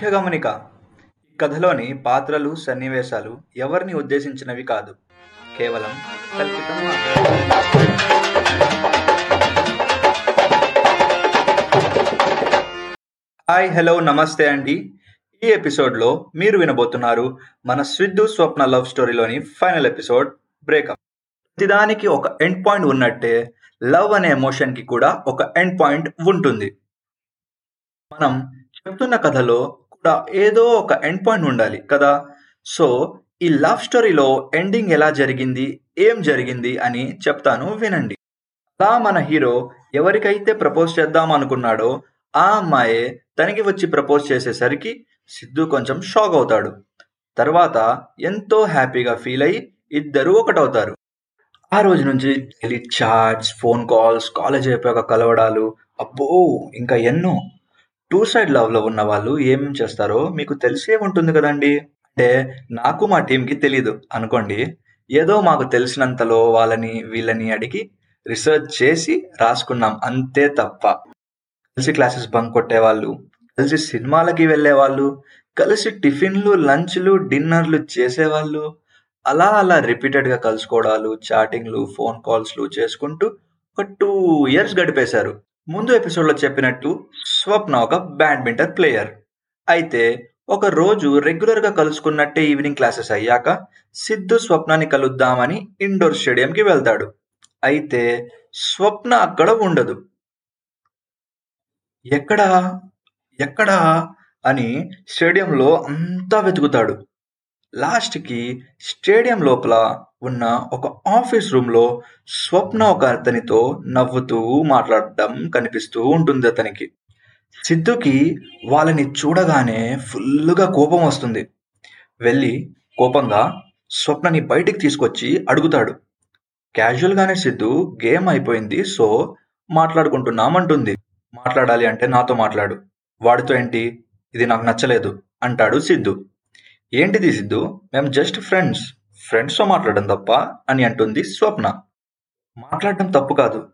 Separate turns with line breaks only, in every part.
ముఖ్య గమనిక ఈ కథలోని పాత్రలు సన్నివేశాలు ఎవరిని ఉద్దేశించినవి కాదు. కేవలం కల్పితం హాయ్ హలో నమస్తే అండి. ఈ ఎపిసోడ్లో మీరు వినబోతున్నారు మన స్విద్దు స్వప్న లవ్ స్టోరీలోని ఫైనల్ ఎపిసోడ్ బ్రేకప్. ప్రతిదానికి ఒక ఎండ్ పాయింట్ ఉన్నట్టే లవ్ అనే ఎమోషన్కి కూడా ఒక ఎండ్ పాయింట్ ఉంటుంది. మనం చెప్తున్న కథలో ఏదో ఒక ఎండ్ పాయింట్ ఉండాలి కదా. సో ఈ లవ్ స్టోరీలో ఎండింగ్ ఎలా జరిగింది ఏం జరిగింది అని చెప్తాను వినండి. అలా మన హీరో ఎవరికైతే ప్రపోజ్ చేద్దాం అనుకున్నాడో ఆ అమ్మాయే తనకి వచ్చి ప్రపోజ్ చేసేసరికి సిద్ధు కొంచెం షాక్ అవుతాడు. తర్వాత ఎంతో హ్యాపీగా ఫీల్ అయ్యి ఇద్దరూ ఒకటవుతారు. ఆ రోజు నుంచి daily chats phone calls college అయిపోయాక కలవడాలు అబ్బో ఇంకా ఎన్నో. టూ సైడ్ లవ్లో ఉన్న వాళ్ళు ఏం చేస్తారో మీకు తెలిసే ఉంటుంది కదండి. అంటే నాకు మా టీంకి తెలీదు అనుకోండి. ఏదో మాకు తెలిసినంతలో వాళ్ళని వీళ్ళని అడిగి రీసెర్చ్ చేసి రాసుకున్నాం. అంతే తప్ప. కలిసి క్లాసెస్ బంక్ కొట్టేవాళ్ళు కలిసి సినిమాలకి వెళ్ళేవాళ్ళు కలిసి టిఫిన్లు లంచ్లు డిన్నర్లు చేసేవాళ్ళు అలా అలా రిపీటెడ్గా కలుసుకోవడాలు చాటింగ్లు ఫోన్ కాల్స్లు చేసుకుంటూ ఒక టూ ఇయర్స్ గడిపేశారు. ముందు ఎపిసోడ్లో చెప్పినట్టు స్వప్న ఒక బ్యాడ్మింటన్ ప్లేయర్. అయితే ఒక రోజు రెగ్యులర్గా కలుసుకున్నట్టే ఈవినింగ్ క్లాసెస్ అయ్యాక సిద్ధు స్వప్నాన్ని కలుద్దామని ఇండోర్ స్టేడియంకి వెళ్తాడు. అయితే స్వప్న అక్కడ ఉండదు. ఎక్కడా? ఎక్కడా? అని స్టేడియంలో అంతా వెతుకుతాడు. లాస్ట్కి స్టేడియం లోపల ఉన్న ఒక ఆఫీస్ రూమ్లో స్వప్న ఒక అతనితో నవ్వుతూ మాట్లాడడం కనిపిస్తూ ఉంటుంది అతనికి. సిద్ధుకి వాళ్ళని చూడగానే ఫుల్గా కోపం వస్తుంది. వెళ్ళి కోపంగా స్వప్నని బయటికి తీసుకొచ్చి అడుగుతాడు. క్యాజువల్గానే సిద్ధు గేమ్ అయిపోయింది సో మాట్లాడుకుంటున్నామంటుంది. మాట్లాడాలి అంటే నాతో మాట్లాడు. వాడితో ఏంటి? ఇది నాకు నచ్చలేదు అంటాడు సిద్ధు. ఏంటిది సిద్ధు? మేము జస్ట్ ఫ్రెండ్స్. ఫ్రెండ్స్తో మాట్లాడడం తప్ప అని అంటుంది స్వప్న. మాట్లాడడం తప్పు కాదు.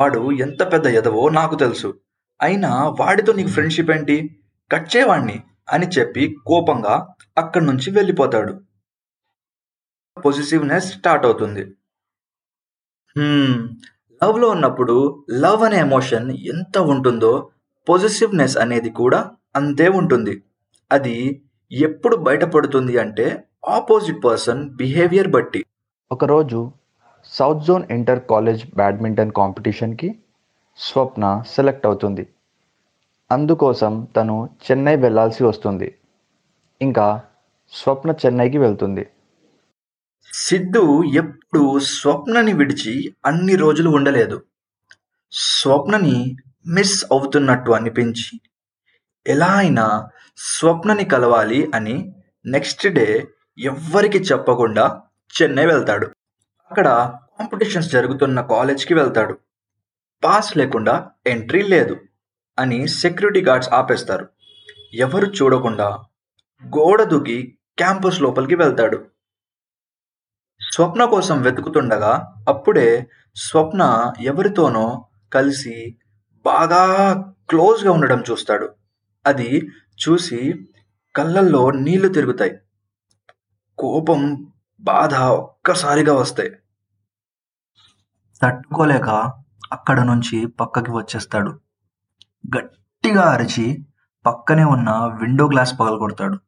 వాడు ఎంత పెద్ద ఎదవో నాకు తెలుసు. అయినా వాడితో నీకు ఫ్రెండ్షిప్ ఏంటి? కచ్చేవాణ్ణి అని చెప్పి కోపంగా అక్కడి నుంచి వెళ్ళిపోతాడు. పొజిటివ్నెస్ స్టార్ట్ అవుతుంది. లవ్లో ఉన్నప్పుడు లవ్ అనే ఎమోషన్ ఎంత ఉంటుందో పొజిటివ్నెస్ అనేది కూడా అంతే ఉంటుంది. అది ఎప్పుడు బయటపడుతుంది అంటే ఆపోజిట్ పర్సన్ బిహేవియర్ బట్టి.
ఒకరోజు south zone inter college badminton కాంపిటీషన్కి Swapna select అవుతుంది. అందుకోసం తను చెన్నై వెళ్ళాల్సి వస్తుంది. ఇంకా స్వప్న చెన్నైకి వెళ్తుంది.
సిద్ధు ఎప్పుడు స్వప్నని విడిచి అన్ని రోజులు ఉండలేదు. స్వప్నని మిస్ అవుతున్నట్టు అనిపించి ఎలా అయినా స్వప్నని కలవాలి అని నెక్స్ట్ డే ఎవ్వరికి చెప్పకుండా చెన్నై వెళ్తాడు. అక్కడ కాంపిటీషన్స్ జరుగుతున్న కాలేజ్కి వెళ్తాడు. పాస్ లేకుండా ఎంట్రీ లేదు అని సెక్యూరిటీ గార్డ్స్ ఆపేస్తారు. ఎవరు చూడకుండా గోడ దూకి క్యాంపస్ లోపలికి వెళ్తాడు. స్వప్న కోసం వెతుకుతుండగా అప్పుడే స్వప్న ఎవరితోనో కలిసి బాగా క్లోజ్గా ఉండడం చూస్తాడు. అది చూసి కళ్ళల్లో నీళ్ళు తిరుగుతాయి. కోపం బాధ ఒక్కసారిగా వస్తాయి. తట్టుకోలేక అక్కడ నుంచి పక్కకి వచ్చేస్తాడు. గట్టిగా అరిచి పక్కనే ఉన్న విండో గ్లాస్ పగలగొడతాడు.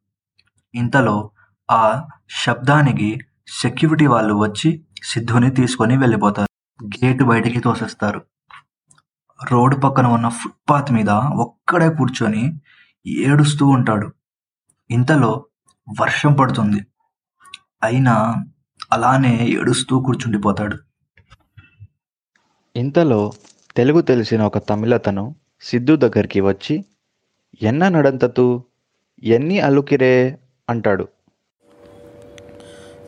ఇంతలో ఆ శబ్దానికి సెక్యూరిటీ వాళ్ళు వచ్చి సిద్ధుని తీసుకొని వెళ్ళిపోతారు. గేటు బయటికి తోసేస్తారు. రోడ్డు పక్కన ఉన్న ఫుట్పాత్ మీద ఒక్కడే కూర్చొని ఏడుస్తూ ఉంటాడు. ఇంతలో వర్షం పడుతుంది. అయినా అలానే ఏడుస్తూ కూర్చుండిపోతాడు.
ఇంతలో తెలుగు తెలిసిన ఒక తమిళతను సిద్ధు దగ్గరికి వచ్చి ఎన్న నడంతతు? ఎన్ని అల్లుకిరే అంటాడు.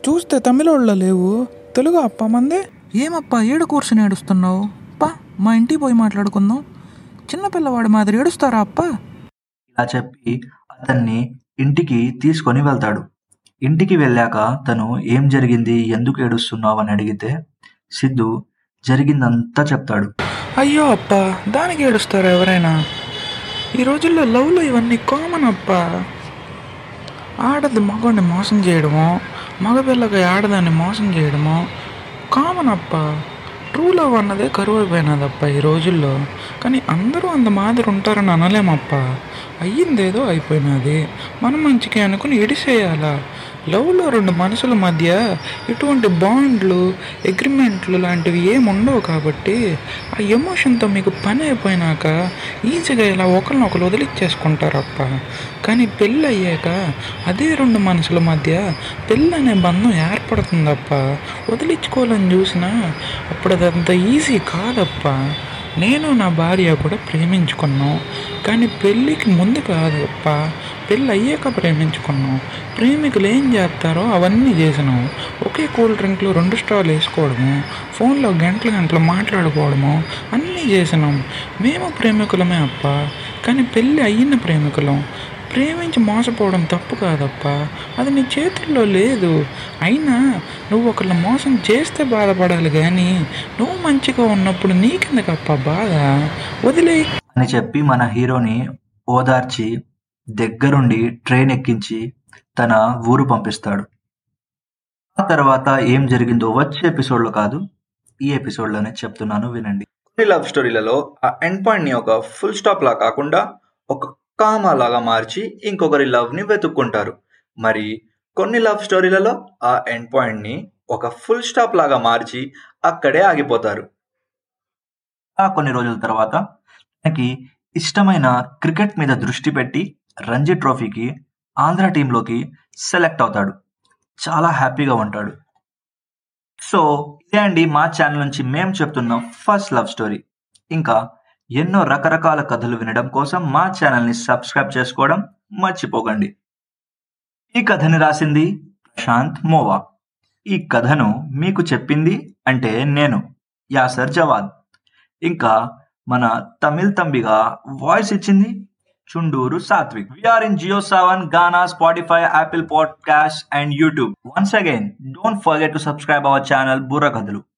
చూస్తే తమిళోళ్ళ లేవు. తెలుగు అప్ప మందే. ఏమప్పా ఏడు కూర్చుని ఏడుస్తున్నావు? పా మా ఇంటికి పోయి మాట్లాడుకుందాం. చిన్నపిల్లవాడి మాదిరి ఏడుస్తారా అప్ప?
ఇలా చెప్పి అతన్ని ఇంటికి తీసుకొని వెళ్తాడు. ఇంటికి వెళ్ళాక తను ఏం జరిగింది? ఎందుకు ఏడుస్తున్నావు? అని అడిగితే సిద్ధు జరిగిందంతా చెప్తాడు.
అయ్యో అప్ప దానికి ఏడుస్తారు ఎవరైనా? ఈ రోజుల్లో లవ్లో ఇవన్నీ కామన్ అప్ప. ఆడది మగవాడిని మోసం చేయడము మగపిల్లకి ఆడదాన్ని మోసం చేయడము కామన్ అప్ప. ట్రూ లవ్ అన్నదే కరువు అయిపోయినదప్ప ఈ రోజుల్లో. కానీ అందరూ అంత మాదిరి ఉంటారని అనలేమప్ప. అయ్యిందేదో అయిపోయినది. మనం మంచిగా అనుకుని ఇడిసేయాలా లవ్లో రెండు మనసుల మధ్య ఎటువంటి బాండ్లు అగ్రిమెంట్లు లాంటివి ఏమి ఉండవు కాబట్టి ఆ ఎమోషన్తో మీకు పని అయిపోయినాక ఈజీగా ఇలా ఒకరినొకరు వదిలిచ్చేసుకుంటారప్ప. కానీ పెళ్ళి అయ్యాక అదే రెండు మనసుల మధ్య పెళ్ళి అనే బంధం ఏర్పడుతుందప్ప. వదిలించుకోవాలని చూసినా అప్పుడు అదంత అంత ఈజీ కాదప్ప. నేను నా భార్య కూడా ప్రేమించుకున్నాం. కానీ పెళ్ళికి ముందు కాదప్ప. పెళ్ళి అయ్యాక ప్రేమించుకున్నాం. ప్రేమికులు ఏం చేస్తారో అవన్నీ చేసినాం. ఒకే కూల్ డ్రింక్లో రెండు స్టాల్ వేసుకోవడము ఫోన్లో గంటలు గంటలు మాట్లాడుకోవడము అన్నీ చేసినాం. మేము ప్రేమికులమే అప్ప. కానీ పెళ్ళి అయిన ప్రేమికులం. ప్రేమించి మోసపోవడం తప్పు కాదప్ప. అది నీ చేతుల్లో లేదు. అయినా నువ్వు ఒకళ్ళ మోసం చేస్తే బాధపడాలి కానీ నువ్వు మంచిగా ఉన్నప్పుడు నీకెందుకప్ప బాధ? వదిలే.
అని చెప్పి మన హీరోని ఓదార్చి దగ్గరుండి ట్రైన్ ఎక్కించి తన ఊరు పంపిస్తాడు. ఆ తర్వాత ఏం జరిగిందో వచ్చే ఎపిసోడ్లో కాదు ఈ ఎపిసోడ్లోనే చెప్తున్నాను వినండి. కొన్ని లవ్ స్టోరీలలో ఆ ఎండ్ పాయింట్ని ఒక ఫుల్ స్టాప్ లా కాకుండా ఒక కామా లాగా మార్చి ఇంకొకరి లవ్ని వెతుక్కుంటారు. మరి కొన్ని లవ్ స్టోరీలలో ఆ ఎండ్ పాయింట్ని ఒక ఫుల్ స్టాప్ లాగా మార్చి అక్కడే ఆగిపోతారు. ఆ కొన్ని రోజుల తర్వాత తనకి ఇష్టమైన క్రికెట్ మీద దృష్టి పెట్టి రంజీ ట్రోఫీకి ఆంధ్ర టీంలోకి సెలెక్ట్ అవుతాడు. చాలా హ్యాపీగా ఉంటాడు. సో ఇదే అండి మా ఛానల్ నుంచి మేము చెప్తున్న ఫస్ట్ లవ్ స్టోరీ. ఇంకా ఎన్నో రకరకాల కథలు వినడం కోసం మా ఛానల్ని సబ్స్క్రైబ్ చేసుకోవడం మర్చిపోకండి. ఈ కథని రాసింది ప్రశాంత్ మోవా. ఈ కథను మీకు చెప్పింది అంటే నేను యాసర్ జవాద్. ఇంకా మన తమిళ్ తంబిగా వాయిస్ ఇచ్చింది Chunduru Satvik. We're in JioSaavn Gaana Spotify Apple podcast and YouTube once again don't forget to subscribe our channel Burra Kathalu